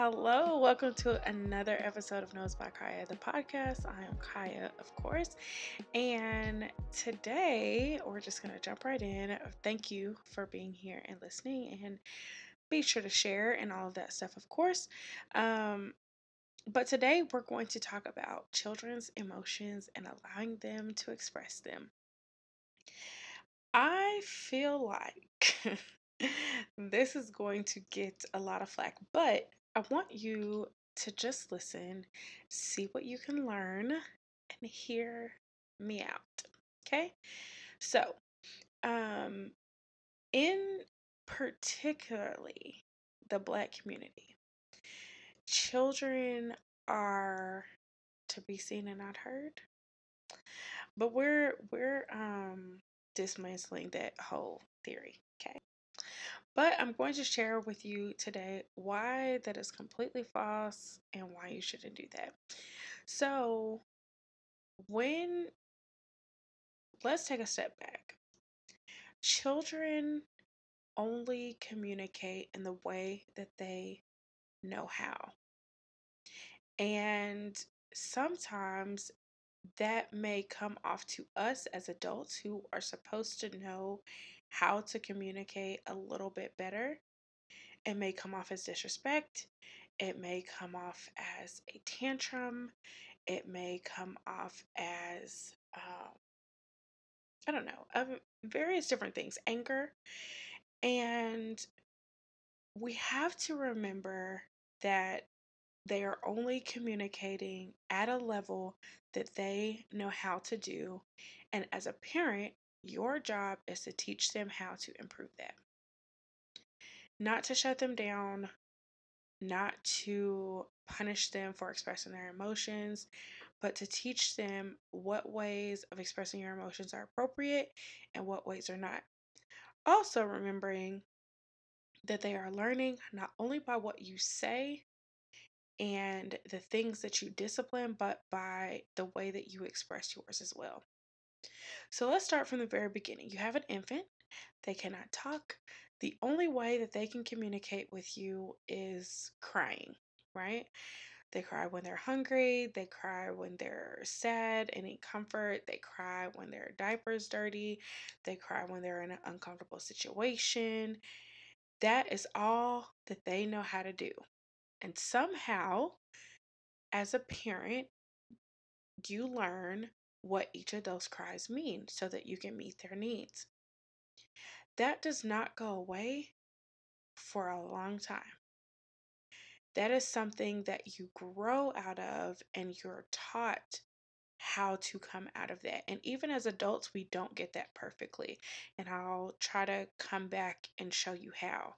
Hello, welcome to another episode of Knows by Kaya, the podcast. I am Kaya, of course, and today we're just going to jump right in. Thank you for being here and listening, and be sure to share and all of that stuff, of course. Um, but today we're going to talk about children's emotions and allowing them to express them. I feel like this is going to get a lot of flack, but I want you to just listen, see what you can learn, and hear me out. Okay? So, um, in particularly the black community, children are to be seen and not heard. But we're we're um dismantling that whole theory? But I'm going to share with you today why that is completely false and why you shouldn't do that. So, when let's take a step back. Children only communicate in the way that they know how. And sometimes that may come off to us as adults who are supposed to know how to communicate a little bit better. It may come off as disrespect. It may come off as a tantrum. It may come off as, um, I don't know, uh, various different things, anger. And we have to remember that they are only communicating at a level that they know how to do. And as a parent, your job is to teach them how to improve that. Not to shut them down, not to punish them for expressing their emotions, but to teach them what ways of expressing your emotions are appropriate and what ways are not. Also, remembering that they are learning not only by what you say, and the things that you discipline, but by the way that you express yours as well. So let's start from the very beginning. You have an infant, they cannot talk. The only way that they can communicate with you is crying, right? They cry when they're hungry, they cry when they're sad and need comfort, they cry when their diaper's dirty, they cry when they're in an uncomfortable situation. That is all that they know how to do. And somehow, as a parent, you learn what each of those cries mean so that you can meet their needs. That does not go away for a long time. That is something that you grow out of and you're taught how to come out of that. And even as adults, we don't get that perfectly. And I'll try to come back and show you how.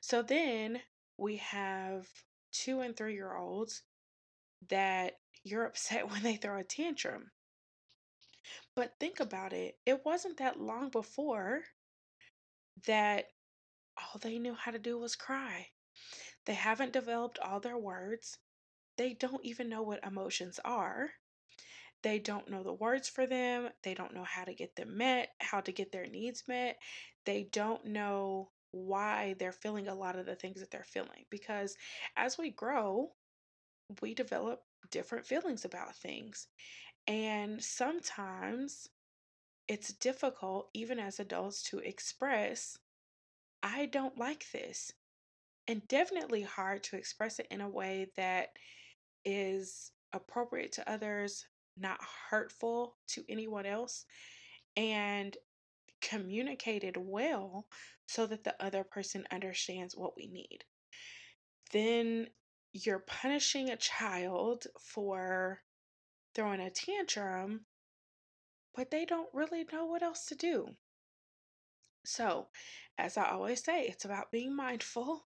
So then we have two and three year olds that you're upset when they throw a tantrum. But think about it, it wasn't that long before that all they knew how to do was cry. They haven't developed all their words. They don't even know what emotions are. They don't know the words for them. They don't know how to get them met, how to get their needs met. They don't know why they're feeling a lot of the things that they're feeling. Because as we grow, we develop different feelings about things. And sometimes it's difficult, even as adults, to express, I don't like this. And definitely hard to express it in a way that is appropriate to others, not hurtful to anyone else, and communicated well so that the other person understands what we need. Then you're punishing a child for throwing a tantrum, but they don't really know what else to do. So, as I always say, it's about being mindful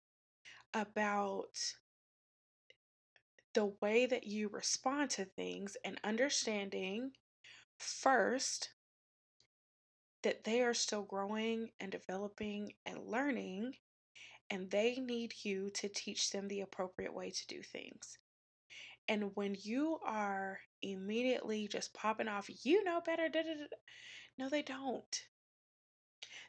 about the way that you respond to things and understanding first that they are still growing and developing and learning, and they need you to teach them the appropriate way to do things. And when you are immediately just popping off, you know better, da, da, da, no, they don't.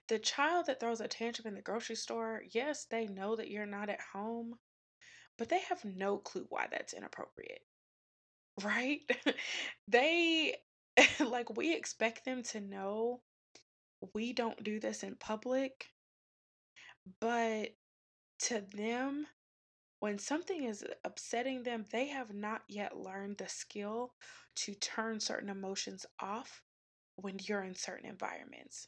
The child that throws a tantrum in the grocery store, yes, they know that you're not at home, but they have no clue why that's inappropriate, right? they, like, we expect them to know we don't do this in public, but to them, when something is upsetting them, they have not yet learned the skill to turn certain emotions off when you're in certain environments,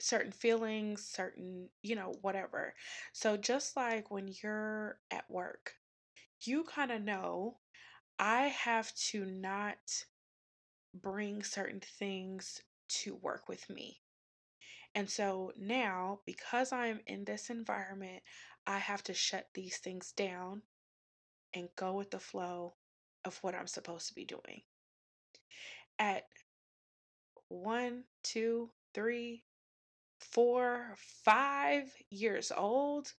certain feelings, certain, you know, whatever. So just like when you're at work, you kind of know I have to not bring certain things to work with me. And so now, because I'm in this environment, I have to shut these things down and go with the flow of what I'm supposed to be doing. At one, two, three, four, five years old,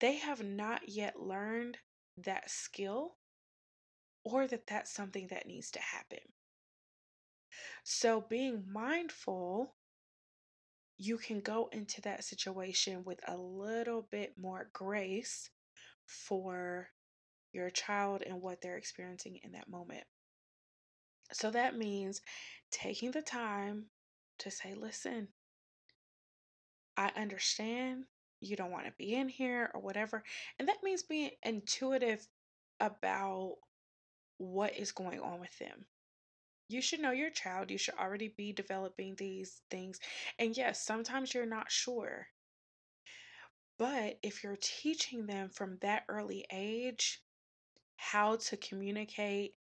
they have not yet learned that skill or that that's something that needs to happen. So, being mindful, you can go into that situation with a little bit more grace for your child and what they're experiencing in that moment. So, that means taking the time to say, listen, I understand you don't want to be in here or whatever. And that means being intuitive about what is going on with them. You should know your child. You should already be developing these things. And yes, sometimes you're not sure. But if you're teaching them from that early age how to communicate,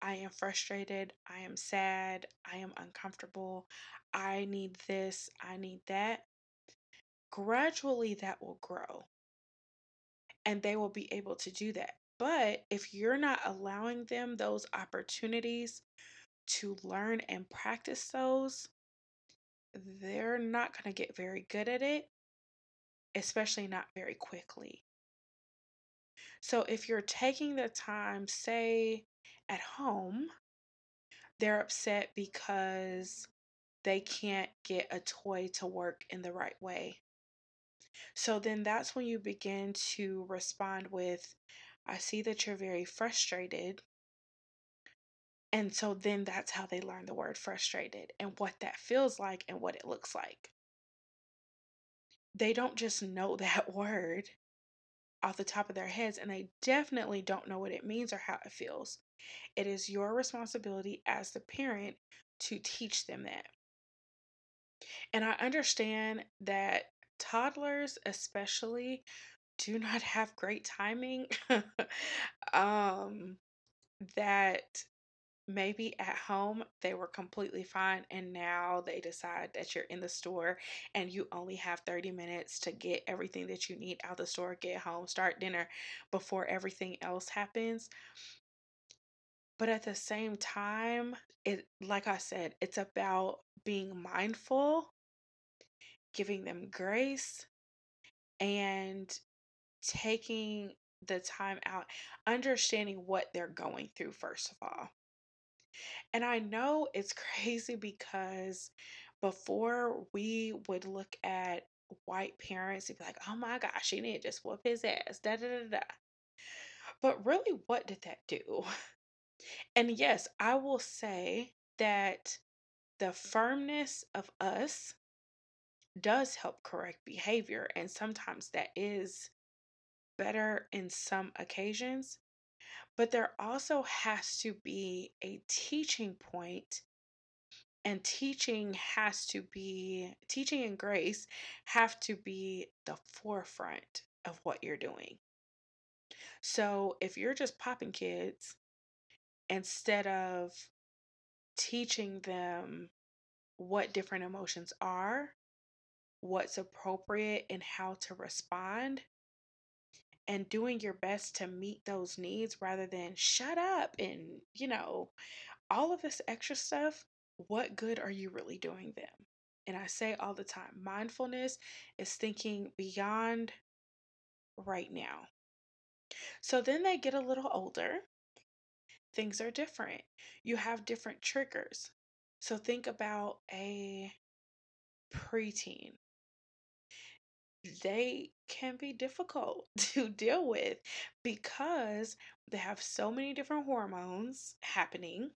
I am frustrated, I am sad, I am uncomfortable, I need this, I need that, gradually that will grow and they will be able to do that. But if you're not allowing them those opportunities to learn and practice those, they're not going to get very good at it, especially not very quickly. So if you're taking the time, say at home, they're upset because they can't get a toy to work in the right way. So then that's when you begin to respond with, I see that you're very frustrated. And so then that's how they learn the word frustrated and what that feels like and what it looks like. They don't just know that word off the top of their heads, and they definitely don't know what it means or how it feels. It is your responsibility as the parent to teach them that. And I understand that toddlers, especially, do not have great timing. um, that maybe at home they were completely fine and now they decide that you're in the store and you only have 30 minutes to get everything that you need out the store get home start dinner before everything else happens. But at the same time it like i said it's about being mindful giving them grace and taking the time out understanding what they're going through first of all and I know it's crazy because before we would look at white parents and be like, oh my gosh, she need to just whoop his ass, da da da da. But really, what did that do? And yes, I will say that the firmness of us does help correct behavior, and sometimes that is better in some occasions. But there also has to be a teaching point and teaching has to be teaching and grace have to be the forefront of what you're doing. So if you're just popping kids instead of teaching them what different emotions are, what's appropriate and how to respond, and doing your best to meet those needs rather than shut up and, you know, all of this extra stuff, what good are you really doing them? And I say all the time mindfulness is thinking beyond right now. So then they get a little older, things are different. You have different triggers. So think about a preteen. They can be difficult to deal with because they have so many different hormones happening,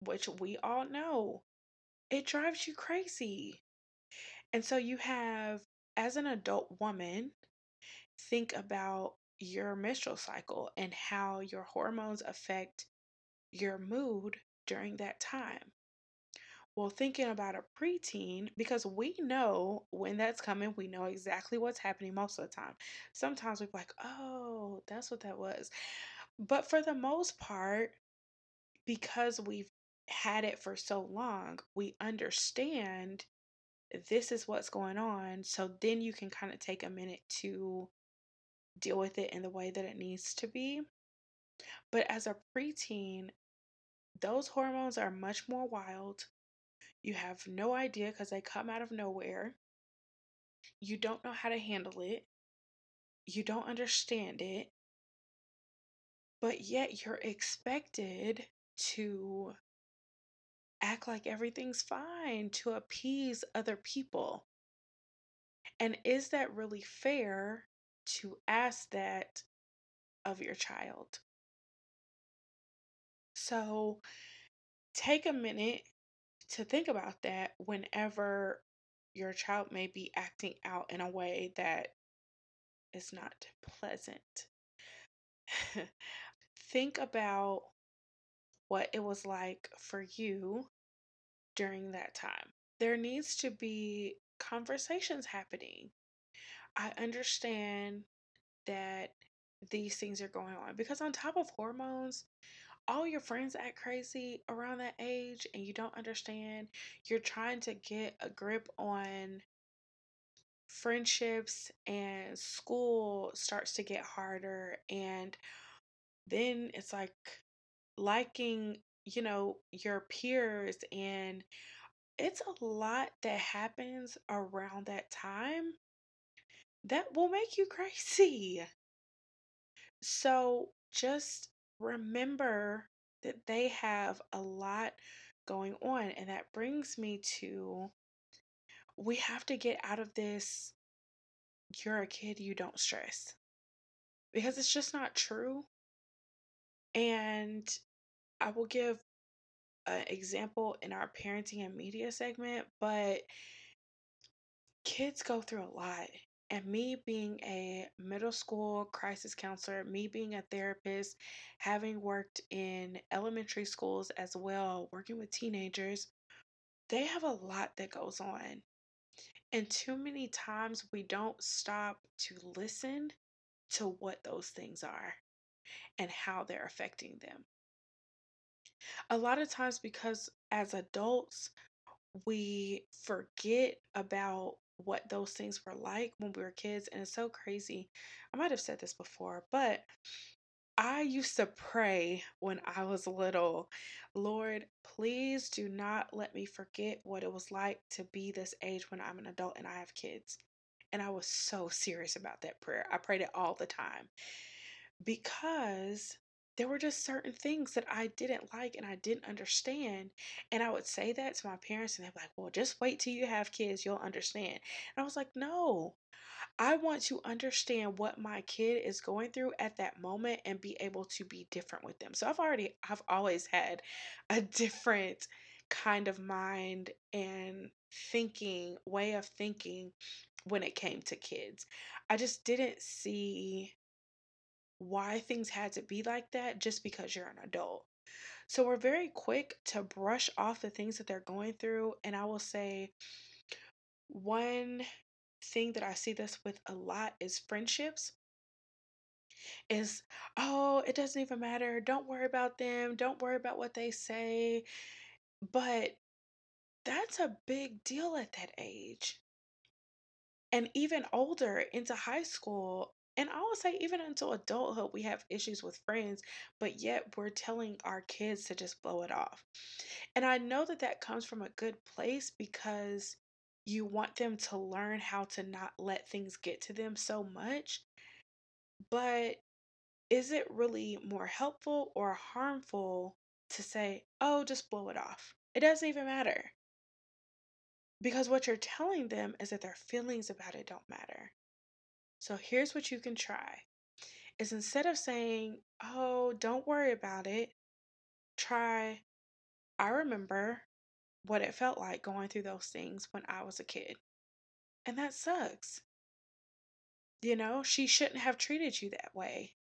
which we all know it drives you crazy. And so you have, as an adult woman, think about your menstrual cycle and how your hormones affect your mood during that time. Well, thinking about a preteen, because we know when that's coming, we know exactly what's happening most of the time. Sometimes we're like, oh, that's what that was. But for the most part, because we've had it for so long, we understand this is what's going on. So then you can kind of take a minute to deal with it in the way that it needs to be. But as a preteen, those hormones are much more wild. You have no idea because they come out of nowhere. You don't know how to handle it. You don't understand it. But yet you're expected to act like everything's fine to appease other people. And is that really fair to ask that of your child? So take a minute to think about that whenever your child may be acting out in a way that is not pleasant. think about what it was like for you during that time. There needs to be conversations happening. I understand that these things are going on because, on top of hormones, all your friends act crazy around that age and you don't understand. You're trying to get a grip on friendships, and school starts to get harder. And then it's like liking, you know, your peers and it's a lot that happens around that time that will make you crazy. So just remember that they have a lot going on. And that brings me to we have to get out of this you're a kid, you don't stress. Because it's just not true. And I will give an example in our parenting and media segment, but kids go through a lot. And me being a middle school crisis counselor, me being a therapist, having worked in elementary schools as well, working with teenagers, they have a lot that goes on. And too many times we don't stop to listen to what those things are and how they're affecting them. A lot of times, because as adults, we forget about what those things were like when we were kids. And it's so crazy. I might have said this before, but I used to pray when I was little, Lord, please do not let me forget what it was like to be this age when I'm an adult and I have kids. And I was so serious about that prayer. I prayed it all the time because there were just certain things that I didn't like and I didn't understand. And I would say that to my parents, and they'd be like, Well, just wait till you have kids, you'll understand. And I was like, No, I want to understand what my kid is going through at that moment and be able to be different with them. So I've already, I've always had a different kind of mind and thinking, way of thinking when it came to kids. I just didn't see why things had to be like that just because you're an adult. So we're very quick to brush off the things that they're going through. And I will say, one thing that I see this with a lot is friendships. Is, oh, it doesn't even matter. Don't worry about them. Don't worry about what they say. But that's a big deal at that age. And even older into high school, and I would say even into adulthood, we have issues with friends, but yet we're telling our kids to just blow it off. And I know that that comes from a good place because you want them to learn how to not let things get to them so much. But is it really more helpful or harmful to say, oh, just blow it off? It doesn't even matter. Because what you're telling them is that their feelings about it don't matter. So here's what you can try. Is instead of saying, "Oh, don't worry about it," try, "I remember what it felt like going through those things when I was a kid. And that sucks. You know, she shouldn't have treated you that way."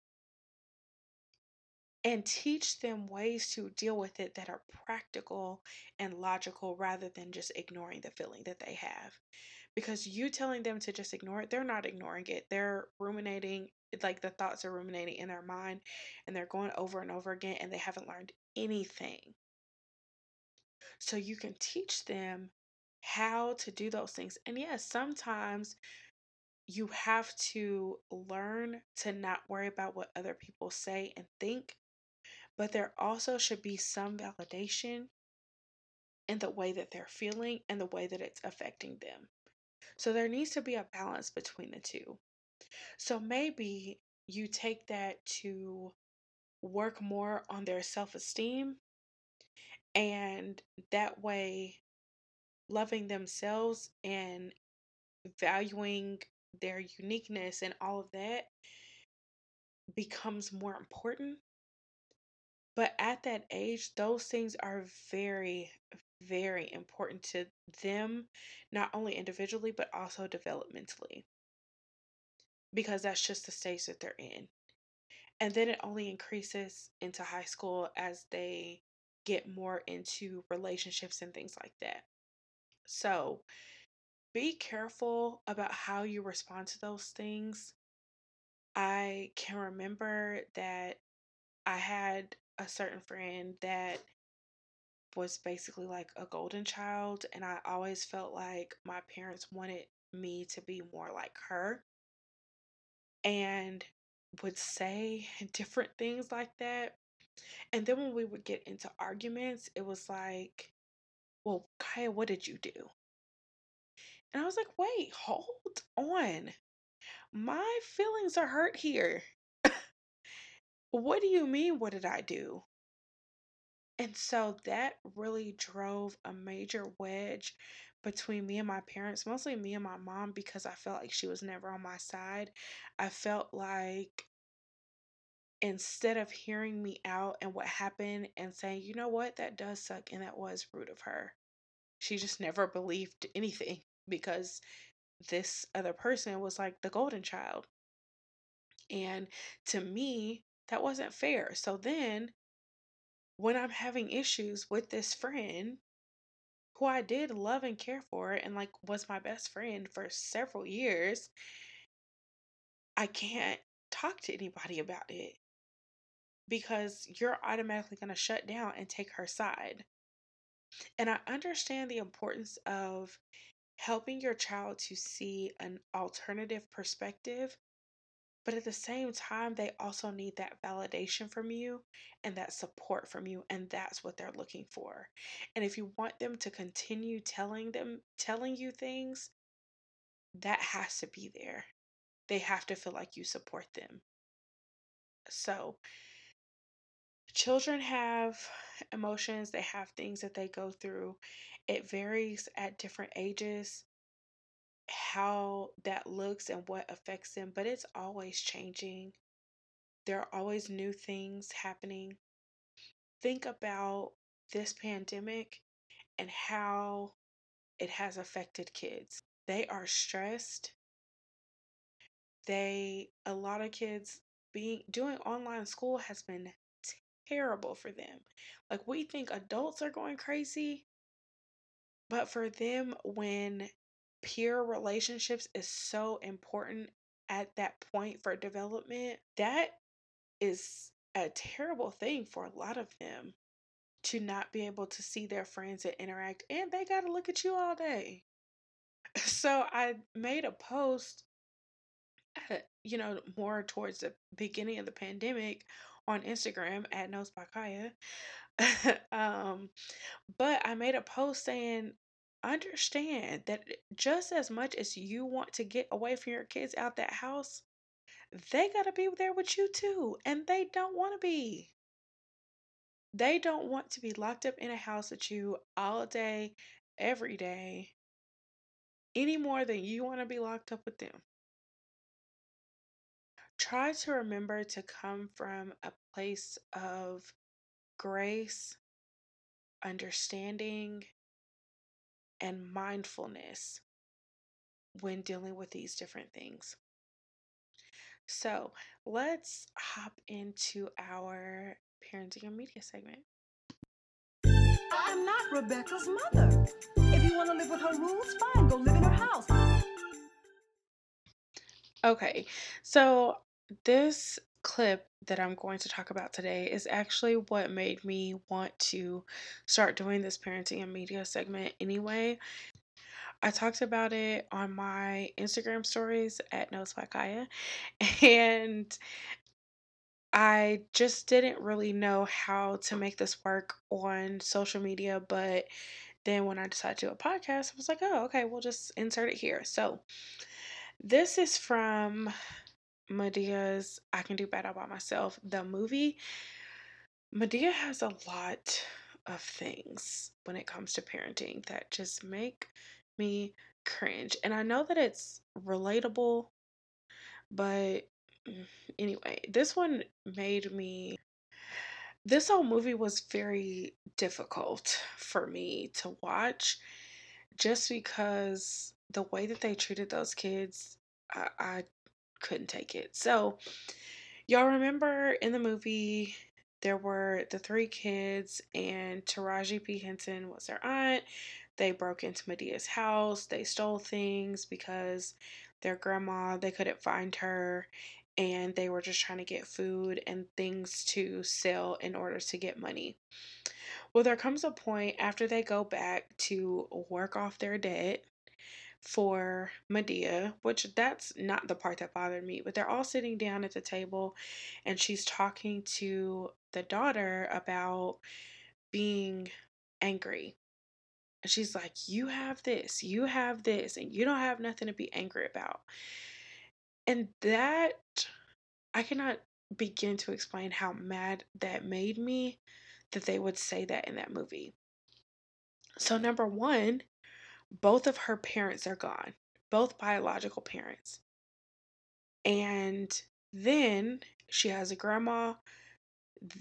And teach them ways to deal with it that are practical and logical rather than just ignoring the feeling that they have. Because you telling them to just ignore it, they're not ignoring it. They're ruminating, like the thoughts are ruminating in their mind and they're going over and over again and they haven't learned anything. So you can teach them how to do those things. And yes, sometimes you have to learn to not worry about what other people say and think, but there also should be some validation in the way that they're feeling and the way that it's affecting them. So there needs to be a balance between the two. So maybe you take that to work more on their self esteem, and that way, loving themselves and valuing their uniqueness and all of that becomes more important. But at that age, those things are very, very important to them, not only individually, but also developmentally, because that's just the stage that they're in. And then it only increases into high school as they get more into relationships and things like that. So be careful about how you respond to those things. I can remember that I had a certain friend that was basically like a golden child, and I always felt like my parents wanted me to be more like her and would say different things like that. And then when we would get into arguments, it was like, well, Kaya, what did you do? And I was like, wait, hold on. My feelings are hurt here. what do you mean, what did I do? And so that really drove a major wedge between me and my parents, mostly me and my mom, because I felt like she was never on my side. I felt like instead of hearing me out and what happened and saying, you know what, that does suck and that was rude of her, she just never believed anything because this other person was like the golden child. And to me, that wasn't fair. So then when I'm having issues with this friend who I did love and care for and like was my best friend for several years, I can't talk to anybody about it because you're automatically going to shut down and take her side. And I understand the importance of helping your child to see an alternative perspective but at the same time, they also need that validation from you and that support from you. And that's what they're looking for. And if you want them to continue telling them, telling you things, that has to be there. They have to feel like you support them. So, children have emotions, they have things that they go through. It varies at different ages how that looks and what affects them, but it's always changing. There are always new things happening. Think about this pandemic and how it has affected kids. They are stressed. They a lot of kids being doing online school has been terrible for them. Like we think adults are going crazy, but for them when peer relationships is so important at that point for development, that is a terrible thing for a lot of them to not be able to see their friends and interact, and they got to look at you all day. So I made a post, uh, you know, more towards the beginning of the pandemic on Instagram at Knows by Kaya. um, but I made a post saying understand that just as much as you want to get away from your kids out that house, they got to be there with you too. And they don't want to be. They don't want to be locked up in a house with you all day, every day, any more than you want to be locked up with them. try to remember to come from a place of grace, understanding, and mindfulness when dealing with these different things. So let's hop into our parenting and media segment. I'm not Rebecca's mother. If you want to live with her rules, fine, go live in her house. Okay, so this clip that I'm going to talk about today is actually what made me want to start doing this parenting and media segment anyway. I talked about it on my Instagram stories at Kaya, and I just didn't really know how to make this work on social media. But then when I decided to do a podcast, I was like, oh, okay, we'll just insert it here. So this is from Madea's I Can Do Better by Myself, the movie. Madea has a lot of things when it comes to parenting that just make me cringe. And I know that it's relatable, but mm, anyway, this one made me. This whole movie was very difficult for me to watch just because the way that they treated those kids, I, I couldn't take it. So, y'all remember in the movie, there were the three kids, and Taraji P. Henson was their aunt. They broke into Madea's house. They stole things because their grandma, they couldn't find her, and they were just trying to get food and things to sell in order to get money. Well, there comes a point after they go back to work off their debt for Madea, which that's not the part that bothered me, but they're all sitting down at the table and she's talking to the daughter about being angry. And she's like, You have this, you have this, and you don't have nothing to be angry about. And that, I cannot begin to explain how mad that made me that they would say that in that movie. So, number one, both of her parents are gone, both biological parents. And then she has a grandma.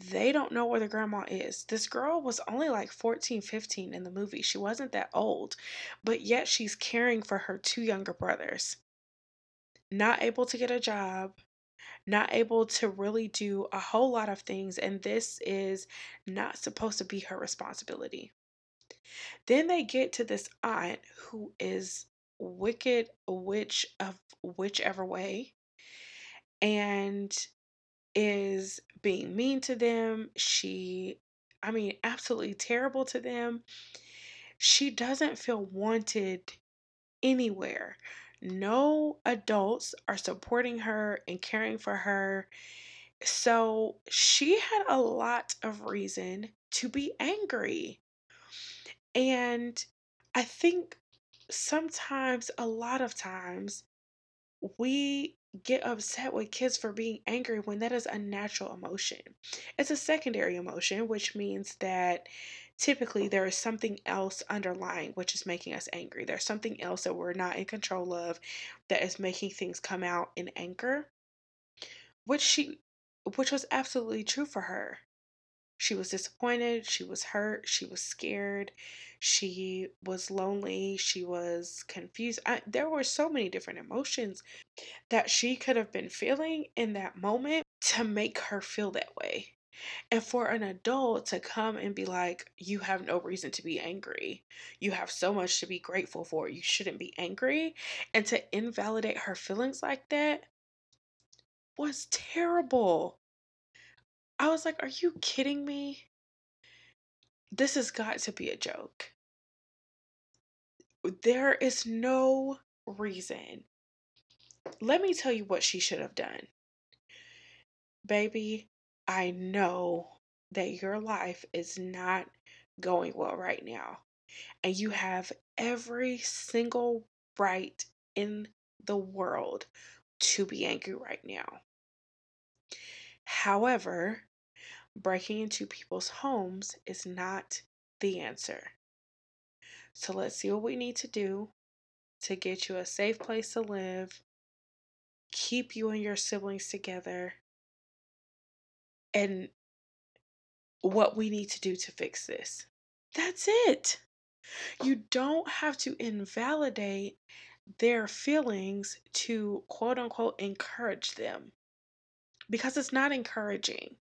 They don't know where the grandma is. This girl was only like 14, 15 in the movie. She wasn't that old, but yet she's caring for her two younger brothers. Not able to get a job, not able to really do a whole lot of things, and this is not supposed to be her responsibility. Then they get to this aunt who is wicked witch of whichever way and is being mean to them. She, I mean, absolutely terrible to them. She doesn't feel wanted anywhere. No adults are supporting her and caring for her. So she had a lot of reason to be angry. And I think sometimes, a lot of times, we get upset with kids for being angry when that is a natural emotion. It's a secondary emotion, which means that typically there is something else underlying which is making us angry. There's something else that we're not in control of that is making things come out in anger, which she which was absolutely true for her. She was disappointed, she was hurt, she was scared, she was lonely, she was confused. I, there were so many different emotions that she could have been feeling in that moment to make her feel that way. And for an adult to come and be like, you have no reason to be angry. You have so much to be grateful for. You shouldn't be angry. And to invalidate her feelings like that was terrible. I was like, are you kidding me? This has got to be a joke. There is no reason. Let me tell you what she should have done. Baby, I know that your life is not going well right now. And you have every single right in the world to be angry right now. However, breaking into people's homes is not the answer. So let's see what we need to do to get you a safe place to live keep you and your siblings together and what we need to do to fix this. That's it. You don't have to invalidate their feelings to quote unquote encourage them because it's not encouraging.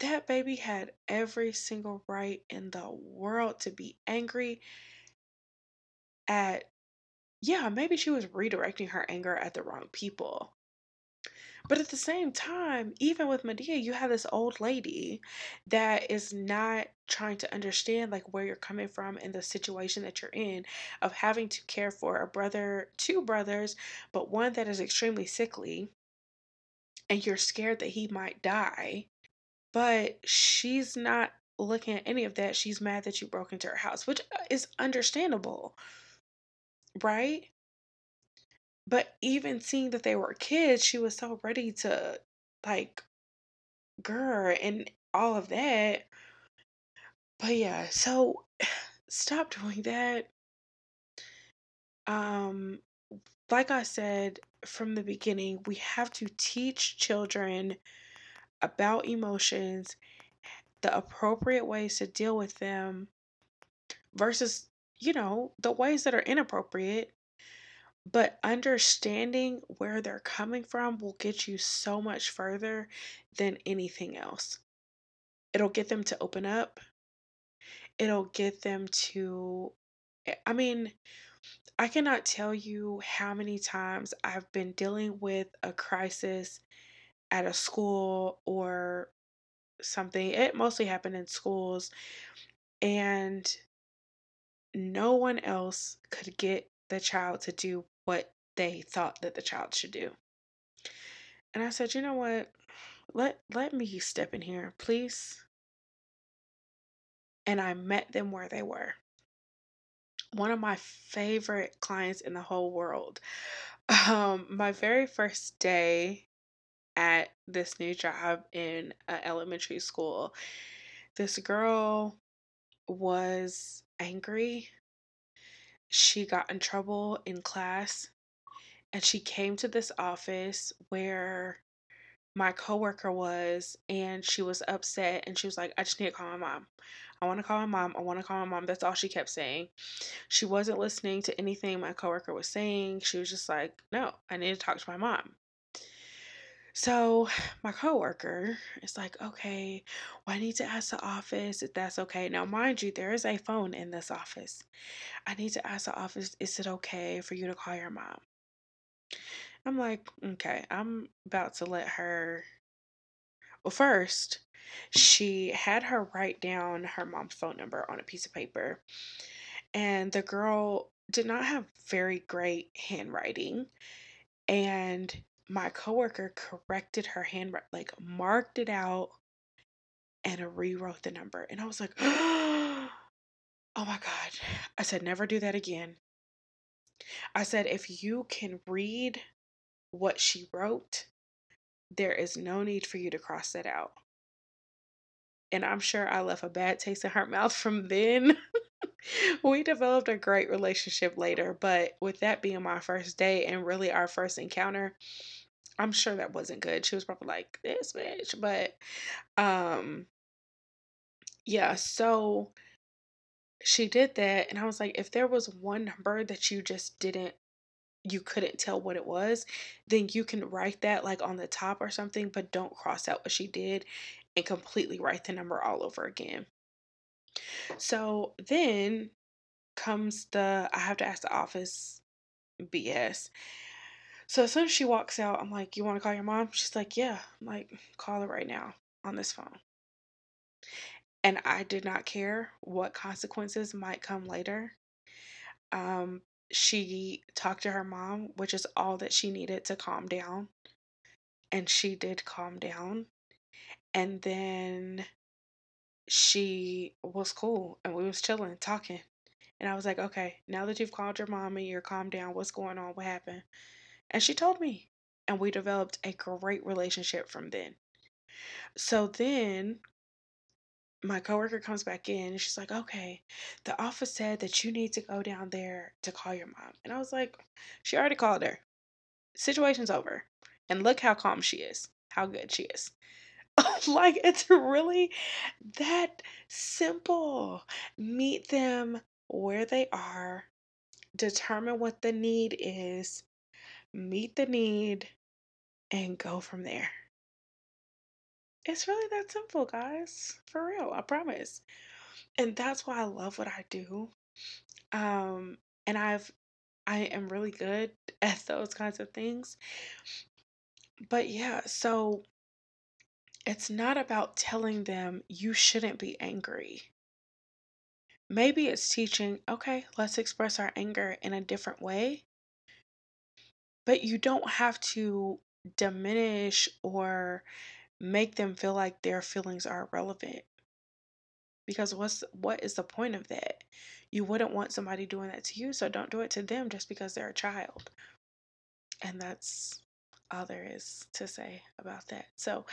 That baby had every single right in the world to be angry at, yeah, maybe she was redirecting her anger at the wrong people. But at the same time, even with Madea, you have this old lady that is not trying to understand like where you're coming from and the situation that you're in of having to care for a brother, two brothers, but one that is extremely sickly and you're scared that he might die. But she's not looking at any of that. She's mad that you broke into her house, which uh, is understandable, right? But even seeing that they were kids, she was so ready to like grr and all of that. But yeah, so stop doing that. Um, like I said from the beginning, we have to teach children about emotions, the appropriate ways to deal with them versus, you know, the ways that are inappropriate. But understanding where they're coming from will get you so much further than anything else. It'll get them to open up. It'll get them to, eh, I mean, I cannot tell you how many times I've been dealing with a crisis at a school or something. It mostly happened in schools, and no one else could get the child to do what they thought that the child should do. And I said, "You know what? Let let me step in here, please." And I met them where they were. One of my favorite clients in the whole world. Um, my very first day at this new job in elementary school, this girl was angry. She got in trouble in class and she came to this office where my coworker was and she was upset and she was like, I just need to call my mom. I want to call my mom. I want to call my mom. That's all she kept saying. She wasn't listening to anything my coworker was saying. She was just like, no, I need to talk to my mom. So my coworker is like, okay, well, I need to ask the office if that's okay. Now, mind you, there is a phone in this office. I need to ask the office, is it okay for you to call your mom? I'm like, okay, I'm about to let her. Well, first, she had her write down her mom's phone number on a piece of paper, and the girl did not have very great handwriting. And my coworker corrected her handwriting, like marked it out and rewrote the number. And I was like, oh my God. I said, never do that again. I said, if you can read what she wrote, there is no need for you to cross that out. And I'm sure I left a bad taste in her mouth from then. we developed a great relationship later, but with that being my first day and really our first encounter, I'm sure that wasn't good. She was probably like, this bitch. But um yeah, so she did that and I was like, if there was one number that you just didn't you couldn't tell what it was, then you can write that like on the top or something, but don't cross out what she did and completely write the number all over again. So then comes the I have to ask the office BS. So as soon as she walks out, I'm like, You want to call your mom? She's like, Yeah. I'm like, Call her right now on this phone. And I did not care what consequences might come later. Um, she talked to her mom, which is all that she needed to calm down. And she did calm down. And then she was cool and we was chilling, talking. And I was like, okay, now that you've called your mom and you're calmed down, what's going on? What happened? And she told me. And we developed a great relationship from then. So then my coworker comes back in and she's like, okay, the office said that you need to go down there to call your mom. And I was like, she already called her. Situation's over. And look how calm she is, how good she is. like, it's really that simple. Meet them where they are, determine what the need is, meet the need, and go from there. It's really that simple, guys. For real, I promise. And that's why I love what I do. Um, and I've I am really good at those kinds of things. But yeah, so it's not about telling them you shouldn't be angry. Maybe it's teaching, okay, let's express our anger in a different way. But you don't have to diminish or make them feel like their feelings are irrelevant. Because what's what is the point of that? You wouldn't want somebody doing that to you, so don't do it to them just because they're a child. And that's all there is to say about that. So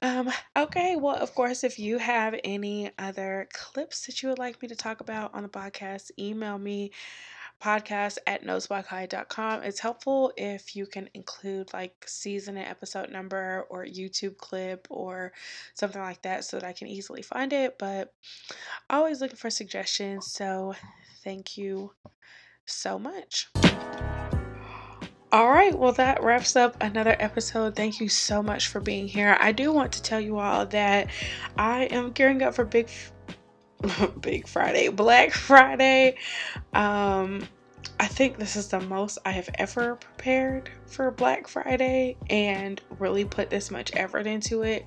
um, okay, well, of course, if you have any other clips that you would like me to talk about on the podcast, email me podcast at notesbykaya.com. It's helpful if you can include like season and episode number or YouTube clip or something like that so that I can easily find it. But always looking for suggestions. So thank you so much. All right, well, that wraps up another episode. Thank you so much for being here. I do want to tell you all that I am gearing up for Big Big Friday, Black Friday. Um, I think this is the most I have ever prepared for Black Friday and really put this much effort into it.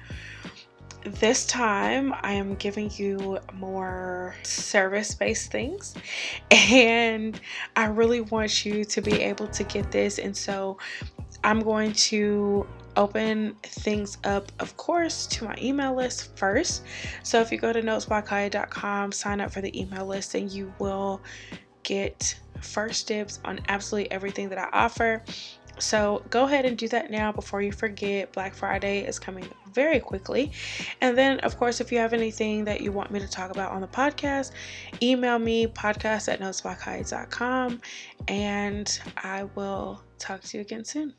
This time, I am giving you more service based things, and I really want you to be able to get this. And so, I'm going to open things up, of course, to my email list first. So if you go to notesbykaya.com, sign up for the email list, and you will get first dibs on absolutely everything that I offer. So go ahead and do that now before you forget. Black Friday is coming very quickly. And then, of course, if you have anything that you want me to talk about on the podcast, email me podcast at notesbykaya.com and I will talk to you again soon.